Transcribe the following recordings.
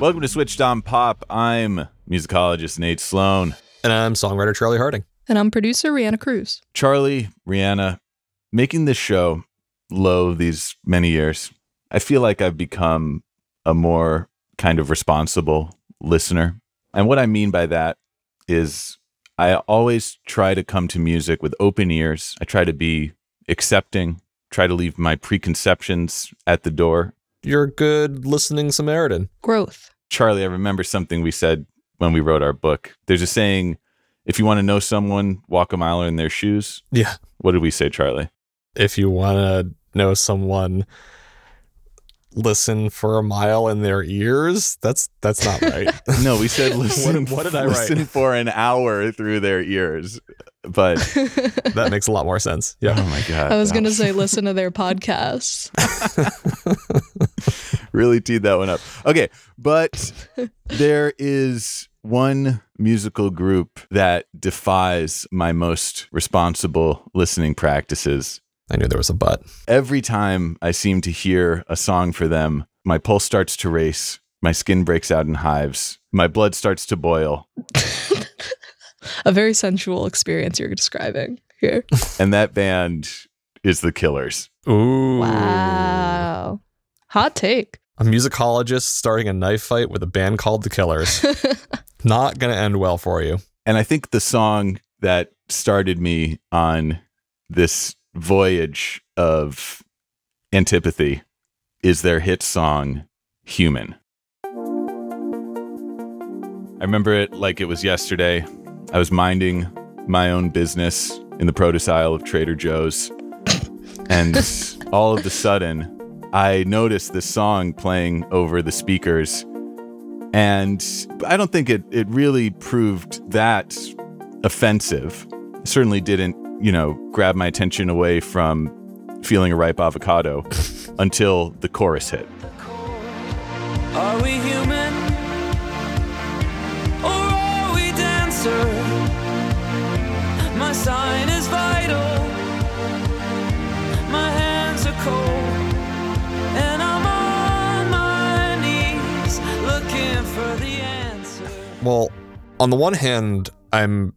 Welcome to Switched on Pop. I'm musicologist Nate Sloan. And I'm songwriter Charlie Harding. And I'm producer Brianna Cruz. Charlie, Brianna, making this show low these many years, I feel like I've become a more kind of responsible listener. And what I mean by that is I always try to come to music with open ears. I try to be accepting, try to leave my preconceptions at the door. You're a good listening Samaritan. Growth. Charlie, I remember something we said when we wrote our book. There's a saying, if you want to know someone, walk a mile in their shoes. Yeah. What did we say, Charlie? If you want to know someone, listen for a mile in their ears. That's that's not right. no, we said listen. what, what did I listen write? for an hour through their ears, but that makes a lot more sense. Yeah. Oh my god. I was gonna say listen to their podcasts. really teed that one up. Okay, but there is one musical group that defies my most responsible listening practices. I knew there was a but. Every time I seem to hear a song for them, my pulse starts to race, my skin breaks out in hives, my blood starts to boil. a very sensual experience you're describing here. And that band is the Killers. Ooh. Wow. Hot take. A musicologist starting a knife fight with a band called The Killers. Not going to end well for you. And I think the song that started me on this voyage of antipathy is their hit song, Human. I remember it like it was yesterday. I was minding my own business in the produce aisle of Trader Joe's. And all of a sudden, I noticed this song playing over the speakers. And I don't think it, it really proved that offensive. It certainly didn't, you know, grab my attention away from feeling a ripe avocado until the chorus hit. Are we human? Or are we dancer? My sign is vital. My hands are cold. And I'm on my knees looking for the answer. Well, on the one hand, I'm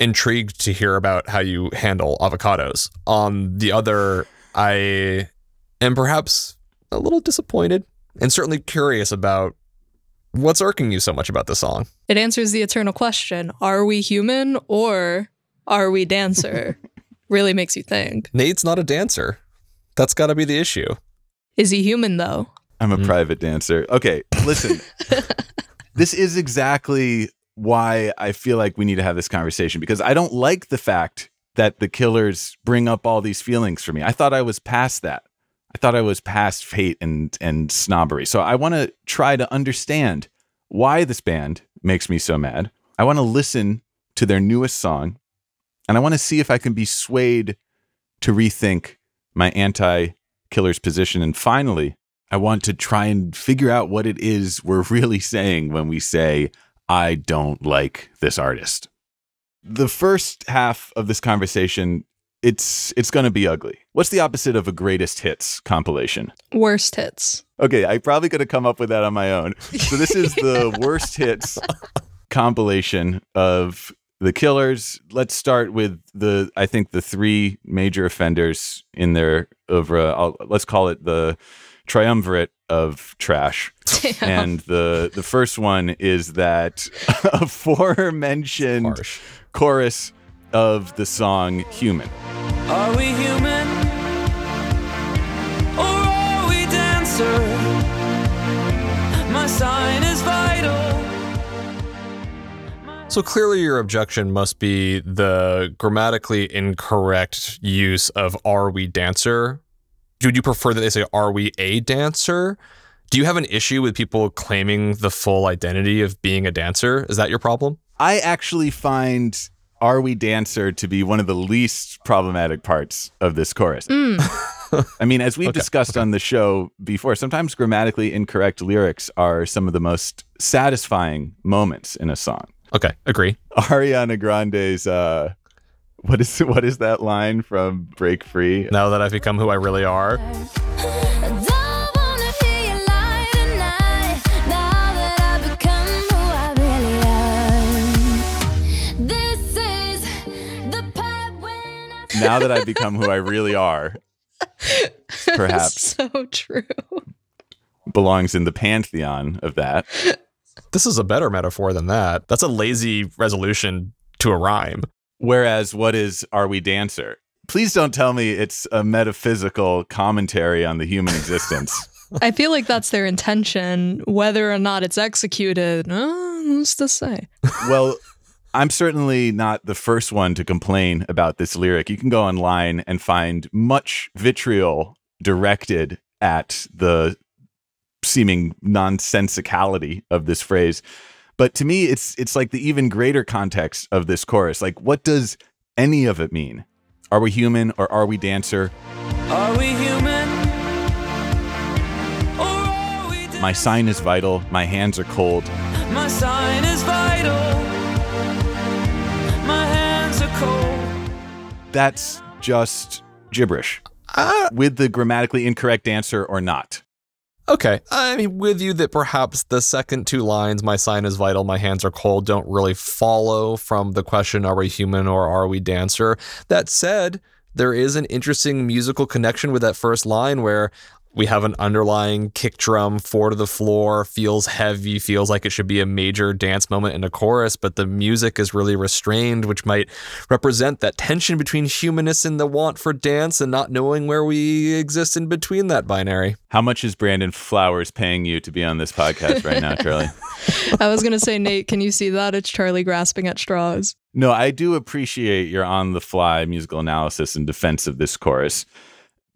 intrigued to hear about how you handle avocados. On the other, I am perhaps a little disappointed and certainly curious about what's irking you so much about the song. It answers the eternal question Are we human or are we dancer? really makes you think. Nate's not a dancer. That's got to be the issue. Is he human though? I'm a Mm. private dancer. Okay, listen. this is exactly why I feel like we need to have this conversation because I don't like the fact that the killers bring up all these feelings for me. I thought I was past that. I thought I was past fate and and snobbery. So I want to try to understand why this band makes me so mad. I want to listen to their newest song and I want to see if I can be swayed to rethink my anti-killers position and finally I want to try and figure out what it is we're really saying when we say, I don't like this artist. The first half of this conversation, it's it's gonna be ugly. What's the opposite of a greatest hits compilation? Worst hits. Okay, I probably could have come up with that on my own. So this is the worst hits compilation of the killers. Let's start with the I think the three major offenders in their over I'll, let's call it the triumvirate of trash. And the the first one is that aforementioned Harsh. chorus of the song Human. Are we human? Or are we dancer? My sign is vital. So clearly, your objection must be the grammatically incorrect use of "Are we dancer?" Would you prefer that they say "Are we a dancer?" Do you have an issue with people claiming the full identity of being a dancer? Is that your problem? I actually find Are We Dancer to be one of the least problematic parts of this chorus. I mean, as we've discussed on the show before, sometimes grammatically incorrect lyrics are some of the most satisfying moments in a song. Okay, agree. Ariana Grande's uh what is what is that line from Break Free? Now that I've become who I really are, Now that I've become who I really are, perhaps so true. belongs in the pantheon of that. this is a better metaphor than that. That's a lazy resolution to a rhyme. Whereas what is Are We Dancer? Please don't tell me it's a metaphysical commentary on the human existence. I feel like that's their intention. Whether or not it's executed, uh, who's to say? well, I'm certainly not the first one to complain about this lyric. You can go online and find much vitriol directed at the seeming nonsensicality of this phrase. But to me, it's it's like the even greater context of this chorus. Like, what does any of it mean? Are we human or are we dancer? Are we human? Or are we My sign is vital. My hands are cold. My sign is vital. That's just gibberish. Uh, With the grammatically incorrect answer or not. okay, I mean, with you that perhaps the second two lines, my sign is vital, my hands are cold, don't really follow from the question, are we human or are we dancer? That said, there is an interesting musical connection with that first line where we have an underlying kick drum, four to the floor, feels heavy, feels like it should be a major dance moment in a chorus, but the music is really restrained, which might represent that tension between humanness and the want for dance and not knowing where we exist in between that binary. How much is Brandon Flowers paying you to be on this podcast right now, Charlie? I was gonna say, Nate, can you see that? It's Charlie grasping at straws. No, I do appreciate your on the fly musical analysis in defense of this chorus.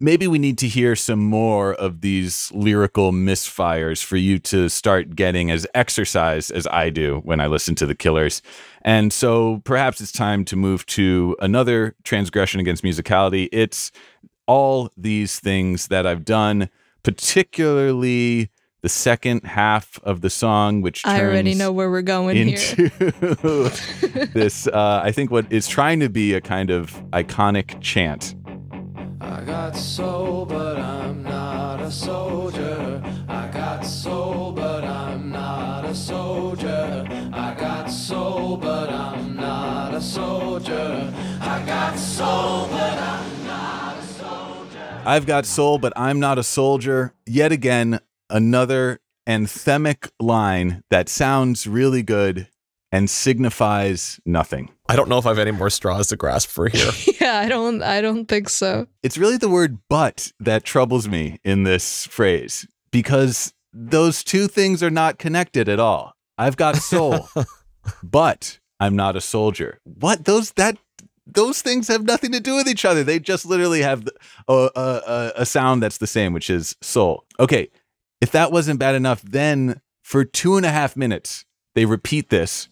Maybe we need to hear some more of these lyrical misfires for you to start getting as exercised as I do when I listen to the killers. And so perhaps it's time to move to another transgression against musicality. It's all these things that I've done, particularly the second half of the song, which I already know where we're going here. into this uh, i think what is trying to be a kind of iconic chant I got soul, but I'm not a soldier. I got soul, but I'm not a soldier. I got soul, but I'm not a soldier. I got soul, but I'm not a soldier. i've got soul but i'm not a soldier yet again another anthemic line that sounds really good and signifies nothing I don't know if I have any more straws to grasp for here. yeah, I don't. I don't think so. it's really the word but that troubles me in this phrase because those two things are not connected at all. I've got soul, but I'm not a soldier. What those that those things have nothing to do with each other. They just literally have a, a, a, a sound that's the same, which is soul. Okay, if that wasn't bad enough, then for two and a half minutes they repeat this.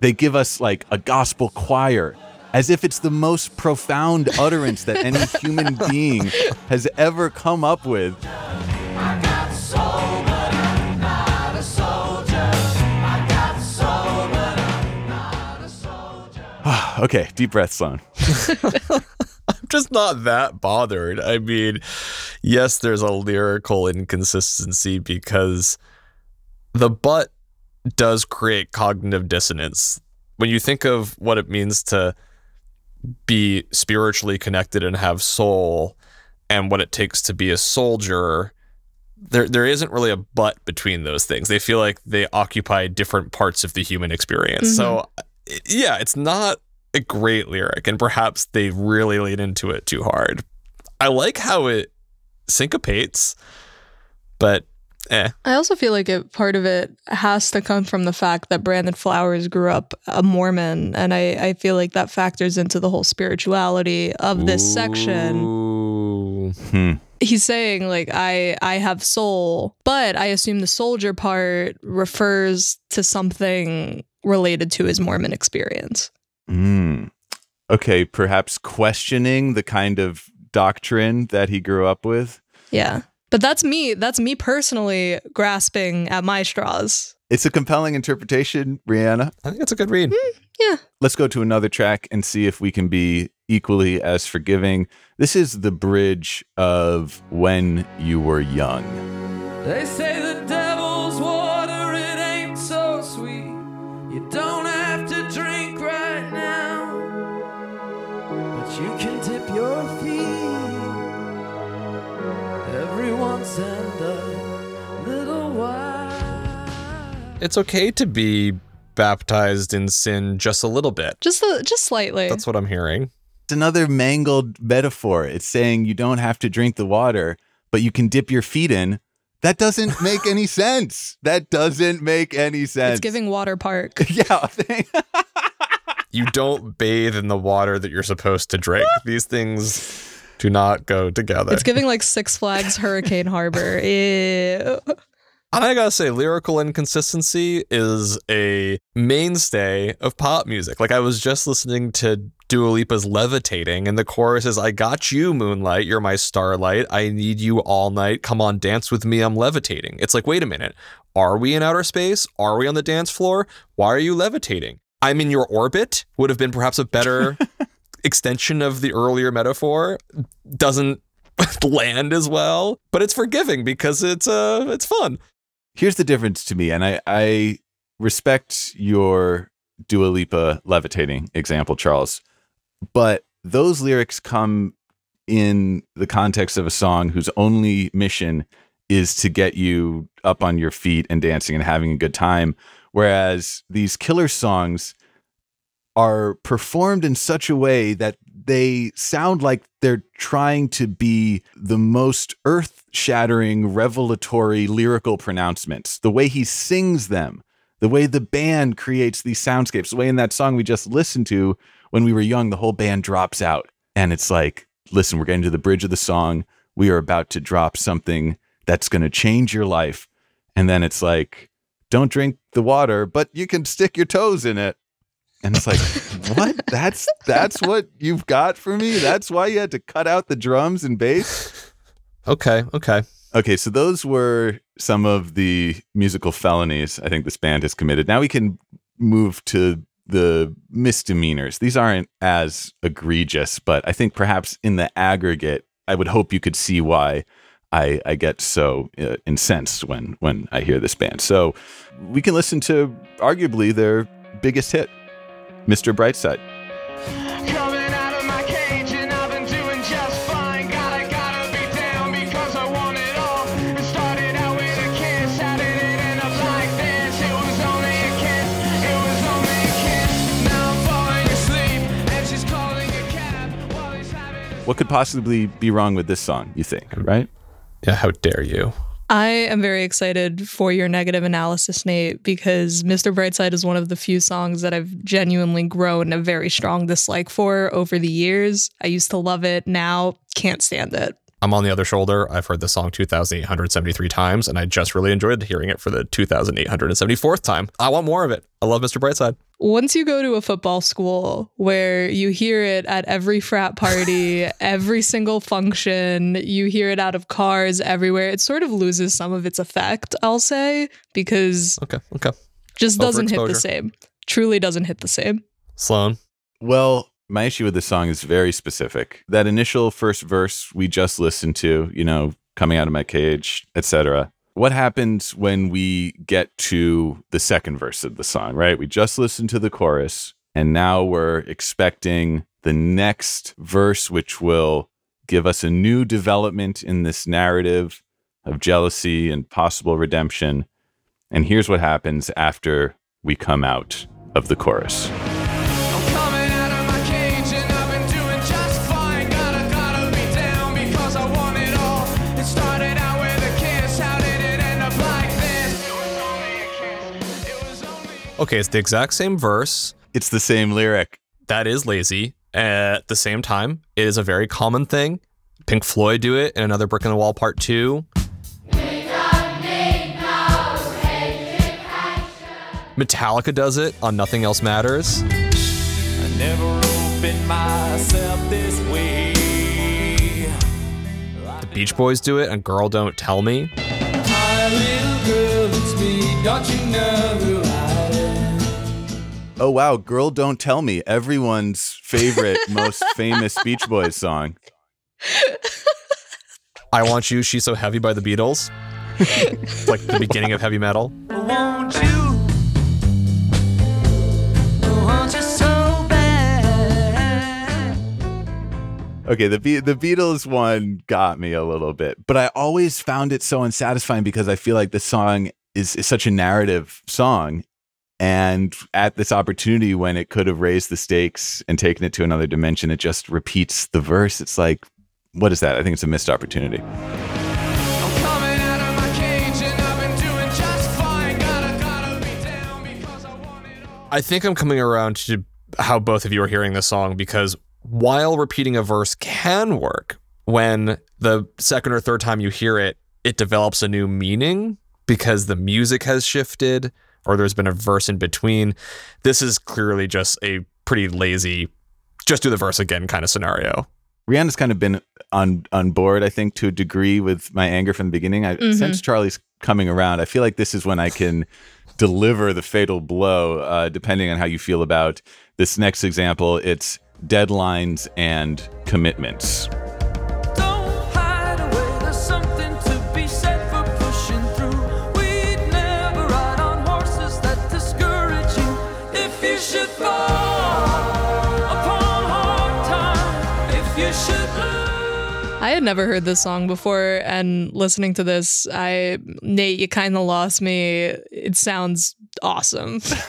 They give us like a gospel choir as if it's the most profound utterance that any human being has ever come up with. I got soul, but I'm not a soldier. I got soul, but I'm not a soldier. okay, deep breath, Sloan. I'm just not that bothered. I mean, yes, there's a lyrical inconsistency because the but does create cognitive dissonance. When you think of what it means to be spiritually connected and have soul and what it takes to be a soldier, there there isn't really a but between those things. They feel like they occupy different parts of the human experience. So mm-hmm. yeah, it's not a great lyric, and perhaps they really lean into it too hard. I like how it syncopates, but eh. I also feel like it, part of it has to come from the fact that Brandon Flowers grew up a Mormon. And I, I feel like that factors into the whole spirituality of this section. Hmm. He's saying, like, I, I have soul, but I assume the soldier part refers to something related to his Mormon experience. Mm. Okay, perhaps questioning the kind of doctrine that he grew up with. Yeah. But that's me. That's me personally grasping at my straws. It's a compelling interpretation, Brianna. I think it's a good read. Mm, yeah. Let's go to another track and see if we can be equally as forgiving. This is the bridge of When You Were Young. They say the It's okay to be baptized in sin just a little bit. Just a, just slightly. That's what I'm hearing. It's another mangled metaphor. It's saying you don't have to drink the water, but you can dip your feet in. That doesn't make any sense. That doesn't make any sense. it's giving water park. yeah. You don't bathe in the water that you're supposed to drink. These things do not go together. It's giving like Six Flags Hurricane Harbor. Ew. And I gotta say, lyrical inconsistency is a mainstay of pop music. Like I was just listening to Dua Lipa's "Levitating," and the chorus is, "I got you, moonlight. You're my starlight. I need you all night. Come on, dance with me. I'm levitating." It's like, wait a minute. Are we in outer space? Are we on the dance floor? Why are you levitating? I'm in your orbit. Would have been perhaps a better extension of the earlier metaphor. Doesn't land as well, but it's forgiving because it's uh it's fun. Here's the difference to me, and I, I respect your Dua Lipa levitating example, Charles, but those lyrics come in the context of a song whose only mission is to get you up on your feet and dancing and having a good time. Whereas these killer songs are performed in such a way that they sound like they're trying to be the most earth shattering, revelatory lyrical pronouncements. The way he sings them, the way the band creates these soundscapes, the way in that song we just listened to when we were young, the whole band drops out. And it's like, listen, we're getting to the bridge of the song. We are about to drop something that's going to change your life. And then it's like, don't drink the water, but you can stick your toes in it. And it's like, what? That's that's what you've got for me? That's why you had to cut out the drums and bass? Okay, okay. Okay, so those were some of the musical felonies I think this band has committed. Now we can move to the misdemeanors. These aren't as egregious, but I think perhaps in the aggregate, I would hope you could see why I, I get so uh, incensed when when I hear this band. So we can listen to arguably their biggest hit, Mr. Brightside. Coming out of my cage and I've been doing just fine. Gotta, gotta be down because I want it all. It started out with a kiss. How did it end up like this? It was only a kiss. It was only a kiss. Now I'm falling asleep and she's calling a cab while he's having a What could possibly be wrong with this song, you think, right? Yeah, how dare you? I am very excited for your negative analysis, Nate, because Mr. Brightside is one of the few songs that I've genuinely grown a very strong dislike for over the years. I used to love it. Now, can't stand it. I'm on the other shoulder. I've heard the song 2,873 times, and I just really enjoyed hearing it for the 2,874th time. I want more of it. I love Mr. Brightside. Once you go to a football school where you hear it at every frat party, every single function, you hear it out of cars everywhere, it sort of loses some of its effect, I'll say, because Okay, okay. just doesn't hit the same. Truly doesn't hit the same. Sloan. Well, my issue with this song is very specific. That initial first verse we just listened to, you know, coming out of my cage, etc. What happens when we get to the second verse of the song, right? We just listened to the chorus and now we're expecting the next verse which will give us a new development in this narrative of jealousy and possible redemption. And here's what happens after we come out of the chorus. Okay, it's the exact same verse. It's the same lyric. That is lazy. At the same time, it is a very common thing. Pink Floyd do it in another Brick in the Wall Part 2. Metallica does it on Nothing Else Matters. I never opened myself this way. The Beach Boys do it and Girl Don't Tell Me. My little girl, it's me. Don't you know who I am? Oh wow, "Girl Don't Tell Me," everyone's favorite, most famous Beach Boys song. I Want You, She's So Heavy by the Beatles. like the beginning of heavy metal. Won't you? Want you so bad? Okay, the Be- the Beatles one got me a little bit, but I always found it so unsatisfying because I feel like the song is, is such a narrative song. And at this opportunity when it could have raised the stakes and taken it to another dimension, it just repeats the verse. It's like, what is that? I think it's a missed opportunity. I'm coming out of my cage and I've been doing just fine. Gotta, gotta be down because I want it all. I think I'm coming around to how both of you are hearing this song because while repeating a verse can work, when the second or third time you hear it, it develops a new meaning because the music has shifted or there's been a verse in between. This is clearly just a pretty lazy, just do the verse again kind of scenario. Brianna's kind of been on on board, I think, to a degree with my anger from the beginning. I since Charlie's coming around, I feel like this is when I can deliver the fatal blow, uh, depending on how you feel about this next example. It's deadlines and commitments. I had never heard this song before, and listening to this, I Nate, you kind of lost me. It sounds awesome.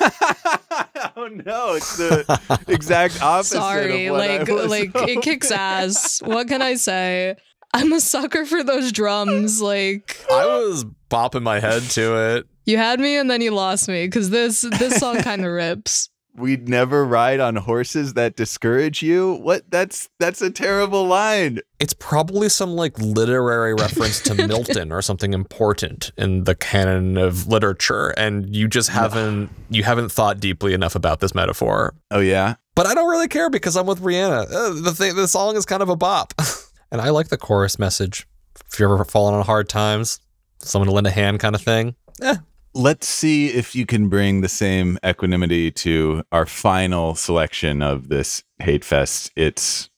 oh no, it's the exact opposite. Sorry, of what I like was like it kicks ass. What can I say? I'm a sucker for those drums. Like I was bopping my head to it. you had me, and then you lost me because this this song kind of rips. We'd never ride on horses that discourage you. What? That's that's a terrible line. It's probably some like literary reference to Milton or something important in the canon of literature, and you just haven't you haven't thought deeply enough about this metaphor. Oh yeah. But I don't really care because I'm with Brianna. Uh, the thing, the song is kind of a bop, and I like the chorus message. If you're ever falling on hard times, someone to lend a hand, kind of thing. Eh, Let's see if you can bring the same equanimity to our final selection of this hate fest. It's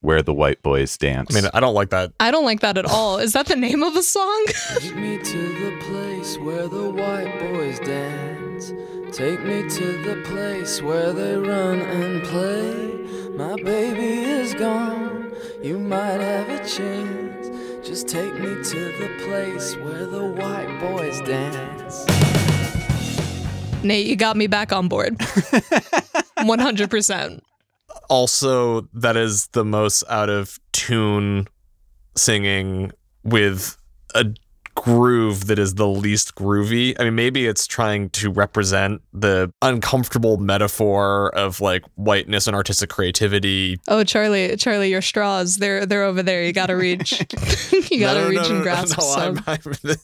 where the white boys dance. I mean, I don't like that. I don't like that at all. Is that the name of a song? Take me to the place where the white boys dance. Take me to the place where they run and play. My baby is gone. You might have a chance. Just take me to the place where the white boys dance. Nate, you got me back on board. 100%. also that is the most out of tune singing with a groove that is the least groovy. I mean, maybe it's trying to represent the uncomfortable metaphor of like whiteness and artistic creativity. Oh, Charlie, Charlie, your straws, they're they're over there. You got to reach. you got to No, no, reach no, and no, grasp no, some. I'm- I'm-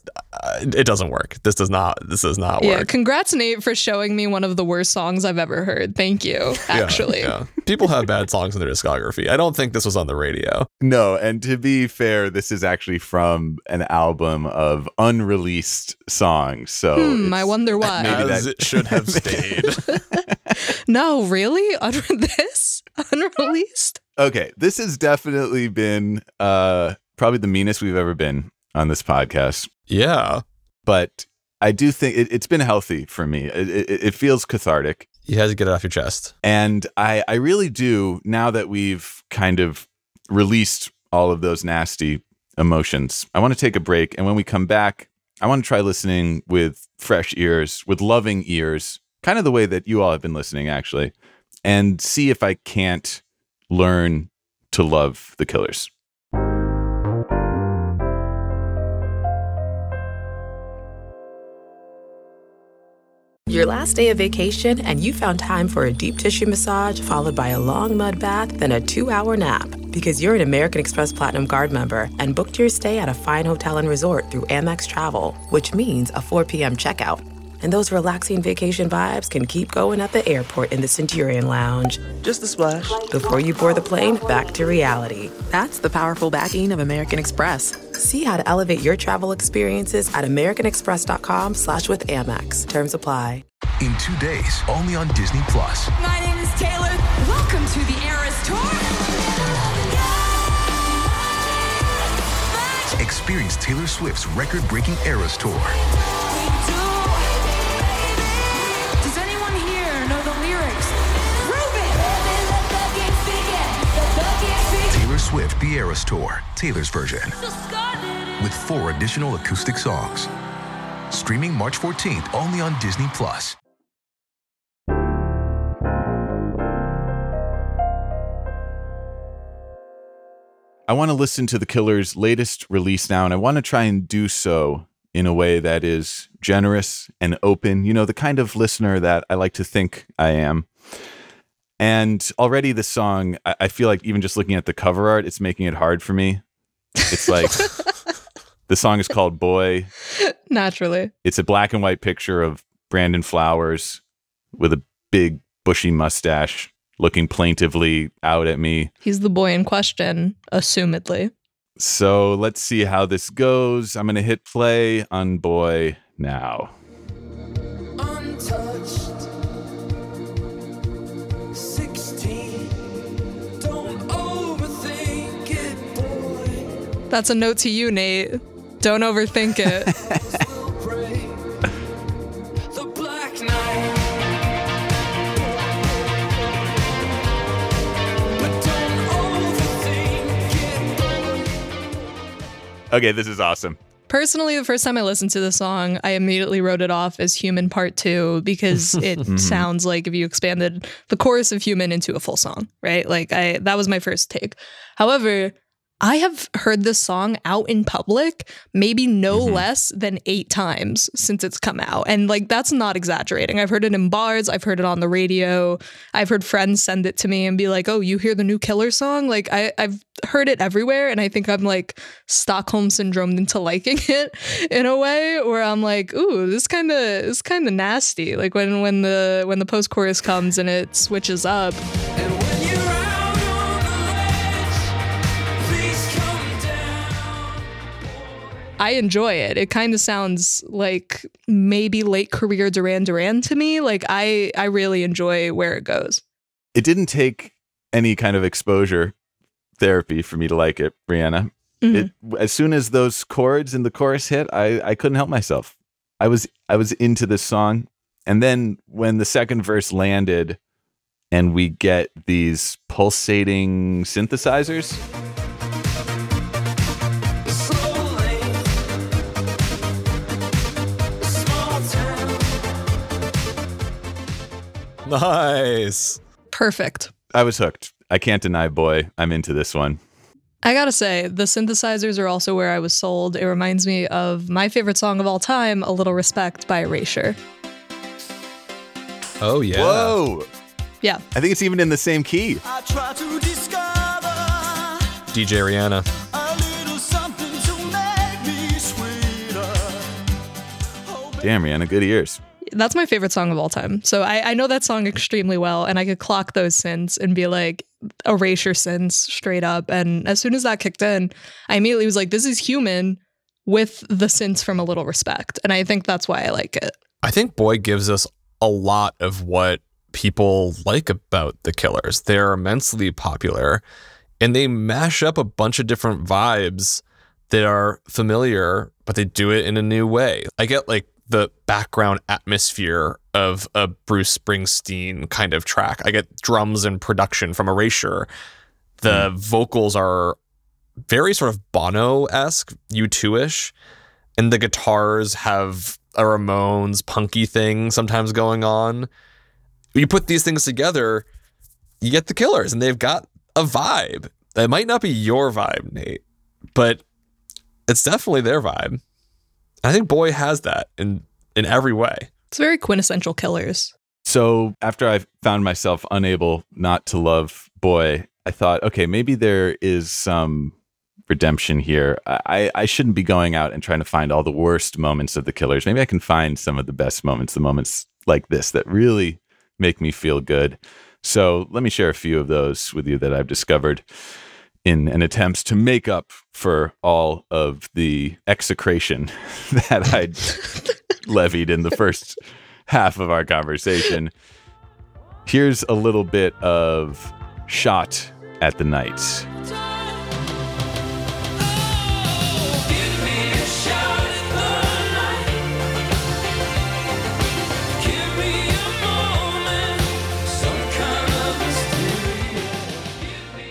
it doesn't work. This does not. This does not Yeah, work. congrats, Nate, for showing me one of the worst songs I've ever heard. Thank you. Yeah, Actually, yeah. people have bad songs in their discography. I don't think this was on the radio. no, and to be fair, this is actually from an album of unreleased songs. So hmm, I wonder why. Maybe As that- it should have stayed. No, really? Under this unreleased? Okay, this has definitely been uh probably the meanest we've ever been on this podcast, yeah. but I do think it, it's been healthy for me. It, it, it feels cathartic. You had to get it off your chest. And I, I really do, now that we've kind of released all of those nasty emotions, I want to take a break. And when we come back, I want to try listening with fresh ears, with loving ears, kind of the way that you all have been listening, actually, and see if I can't learn to love the killers. Your last day of vacation, and you found time for a deep tissue massage followed by a long mud bath, then a two hour nap. Because you're an American Express Platinum Card member and booked your stay at a fine hotel and resort through Amex Travel, which means a 4 p.m. checkout. And those relaxing vacation vibes can keep going at the airport in the Centurion Lounge. Just a splash. Before you board the plane, back to reality. That's the powerful backing of American Express. See how to elevate your travel experiences at americanexpress.com slash with Amex. Terms apply. In two days, only on Disney Plus. My name is Taylor. Welcome to the Eras Tour. Experience Taylor Swift's record-breaking Eras Tour. Does anyone here know the lyrics? Taylor Swift The Eras Tour, Taylor's version, with four additional acoustic songs. Streaming March 14th only on Disney Plus. I want to listen to the Killer's latest release now, and I want to try and do so in a way that is generous and open. You know, the kind of listener that I like to think I am. And already the song, I, I feel like even just looking at the cover art, it's making it hard for me. It's like the song is called Boy. Naturally. It's a black and white picture of Brandon Flowers with a big bushy mustache looking plaintively out at me. He's the boy in question, assumedly. So let's see how this goes. I'm going to hit play on Boy now. Untouched. 16. Don't overthink it, boy. That's a note to you, Nate. Don't overthink it. Okay, this is awesome. Personally, the first time I listened to the song, I immediately wrote it off as Human Part 2 because it mm-hmm. sounds like if you expanded the chorus of Human into a full song, right? Like I that was my first take. However, I have heard this song out in public maybe no mm-hmm. less than 8 times since it's come out. And like that's not exaggerating. I've heard it in bars, I've heard it on the radio. I've heard friends send it to me and be like, "Oh, you hear the new Killer song?" Like I I've heard it everywhere and I think I'm like Stockholm syndromed into liking it in a way where I'm like, ooh, this kind of is kind of nasty. Like when when the when the post chorus comes and it switches up. I enjoy it. It kind of sounds like maybe late career Duran Duran to me. Like I I really enjoy where it goes. It didn't take any kind of exposure therapy for me to like it, Brianna. Mm-hmm. It, as soon as those chords in the chorus hit, I, I couldn't help myself. I was I was into this song, and then when the second verse landed, and we get these pulsating synthesizers, Nice. Perfect. I was hooked. I can't deny, boy, I'm into this one. I gotta say, the synthesizers are also where I was sold. It reminds me of my favorite song of all time, A Little Respect by Erasure. Oh yeah. Whoa! Yeah. I think it's even in the same key. I try to discover DJ Brianna. a little something to make me sweeter. Damn, Brianna, good ears. That's my favorite song of all time. So I, I know that song extremely well, and I could clock those synths and be like, erase your synths straight up. And as soon as that kicked in, I immediately was like, this is human with the synths from A Little Respect. And I think that's why I like it. I think Boy gives us a lot of what people like about the Killers. They're immensely popular and they mash up a bunch of different vibes that are familiar, but they do it in a new way. I get like the background atmosphere of a Bruce Springsteen kind of track. I get drums and production from Erasure. The hmm. vocals are very sort of Bono esque, U2 ish. And the guitars have a Ramones punky thing sometimes going on. You put these things together, you get the killers, and they've got a vibe. That might not be your vibe, Nate, but it's definitely their vibe. I think Boy has that in in every way. It's very quintessential killers. So after I found myself unable not to love Boy, I thought, okay, maybe there is some redemption here. I, I shouldn't be going out and trying to find all the worst moments of the killers. Maybe I can find some of the best moments, the moments like this that really make me feel good. So let me share a few of those with you that I've discovered in an attempt to make up for all of the execration that I levied in the first half of our conversation. Here's a little bit of shot at the night.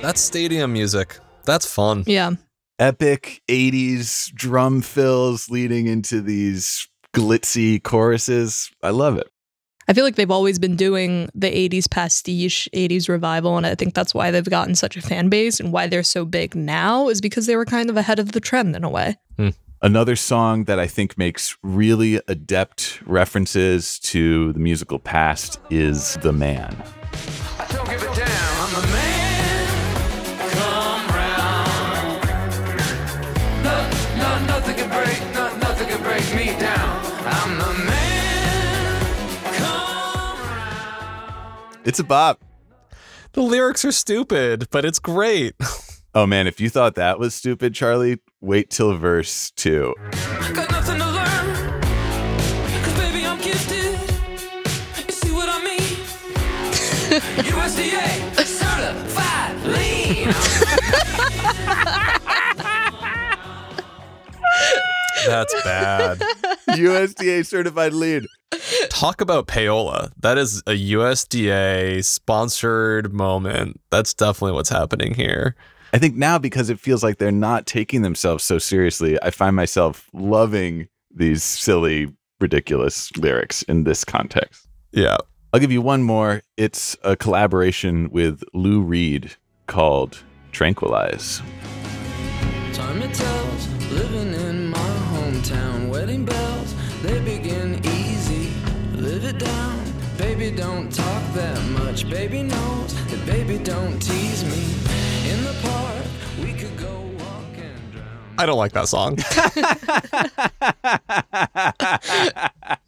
That's stadium music. That's fun. Yeah. Epic 80s drum fills leading into these glitzy choruses. I love it. I feel like they've always been doing the 80s pastiche, 80s revival, and I think that's why they've gotten such a fan base and why they're so big now is because they were kind of ahead of the trend in a way. Hmm. Another song that I think makes really adept references to the musical past is The Man. It's a bop. The lyrics are stupid, but it's great. Oh man, if you thought that was stupid, Charlie, wait till verse two. Got nothing to learn. Cause baby, I'm gifted. You see what I mean? USDA certified lean. That's bad. USDA certified lead. Talk about payola. That is a USDA sponsored moment. That's definitely what's happening here. I think now because it feels like they're not taking themselves so seriously, I find myself loving these silly, ridiculous lyrics in this context. Yeah. I'll give you one more. It's a collaboration with Lou Reed called Tranquilize. Time it tells, living in my hometown. Wedding bells, they begin easy. Live it down, baby, don't talk that much. Baby knows that baby don't tease me. In the park, we could go walk and drown. I don't like that song.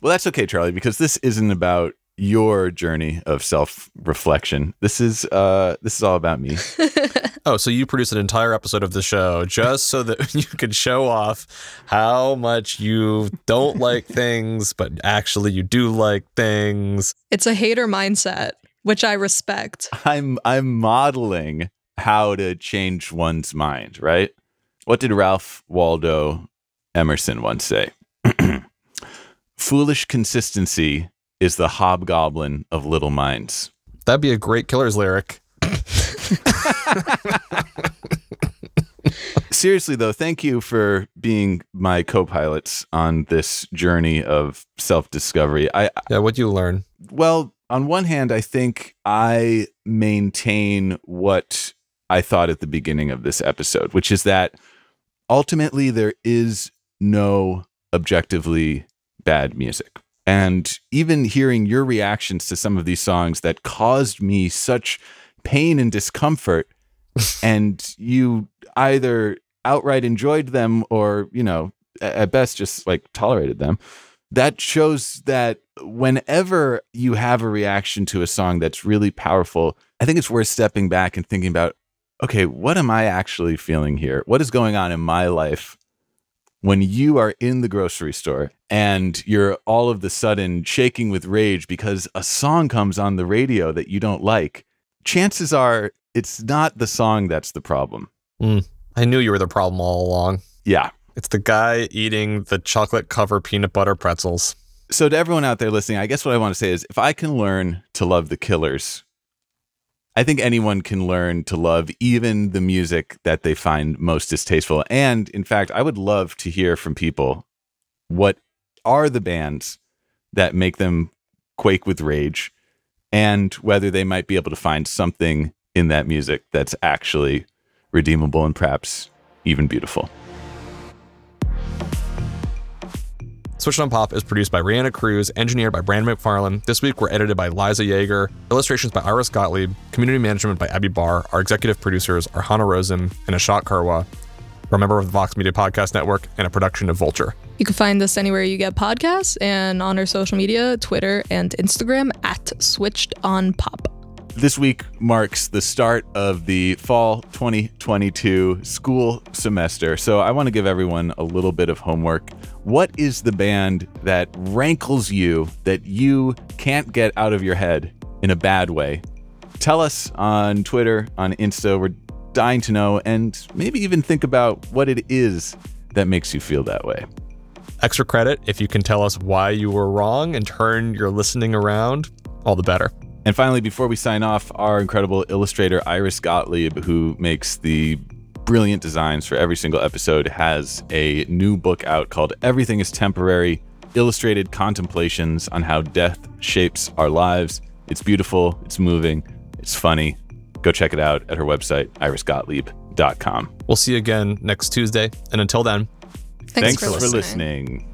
Well, that's okay, Charlie, because this isn't about your journey of self-reflection. This is uh this is all about me. Oh, so you produced an entire episode of the show just so that you could show off how much you don't like things, but actually you do like things. It's a hater mindset, which I respect. I'm I'm modeling how to change one's mind, right? What did Ralph Waldo Emerson once say? Foolish consistency is the hobgoblin of little minds. That'd be a great killer's lyric. Seriously though, thank you for being my co-pilots on this journey of self-discovery. I Yeah, what'd you learn? Well, on one hand, I think I maintain what I thought at the beginning of this episode, which is that ultimately there is no objectively bad music. And even hearing your reactions to some of these songs that caused me such pain and discomfort, and you either outright enjoyed them or, you know, at best just like tolerated them that shows that whenever you have a reaction to a song that's really powerful, I think it's worth stepping back and thinking about okay, what am I actually feeling here? What is going on in my life when you are in the grocery store and you're all of the sudden shaking with rage because a song comes on the radio that you don't like? Chances are it's not the song that's the problem. Hmm. I knew you were the problem all along. Yeah, It's the guy eating the chocolate covered peanut butter pretzels. so to everyone out there listening, I guess what I want to say is if I can learn to love the killers, I think anyone can learn to love even the music that they find most distasteful. And in fact, I would love to hear from people what are the bands that make them quake with rage and whether they might be able to find something in that music that's actually redeemable and perhaps even beautiful. Switched on Pop is produced by Brianna Cruz, engineered by Brandon McFarlane. This week we're edited by Liza Yeager, illustrations by Iris Gottlieb, community management by Abby Barr. Our executive producers are Hannah Rosen and Ashok Karwa. We're a member of the Vox Media Podcast Network and a production of Vulture. You can find us anywhere you get podcasts and on our social media, Twitter and Instagram at Switched on Pop. This week marks the start of the fall 2022 school semester. So I want to give everyone a little bit of homework. What is the band that rankles you that you can't get out of your head in a bad way? Tell us on Twitter, on Insta. We're dying to know and maybe even think about what it is that makes you feel that way. Extra credit if you can tell us why you were wrong and turn your listening around, all the better. And finally, before we sign off, our incredible illustrator Iris Gottlieb, who makes the brilliant designs for every single episode, has a new book out called Everything is Temporary Illustrated Contemplations on How Death Shapes Our Lives. It's beautiful, it's moving, it's funny. Go check it out at her website, irisgottlieb.com. We'll see you again next Tuesday. And until then, Thanks, Thanks, for, listening.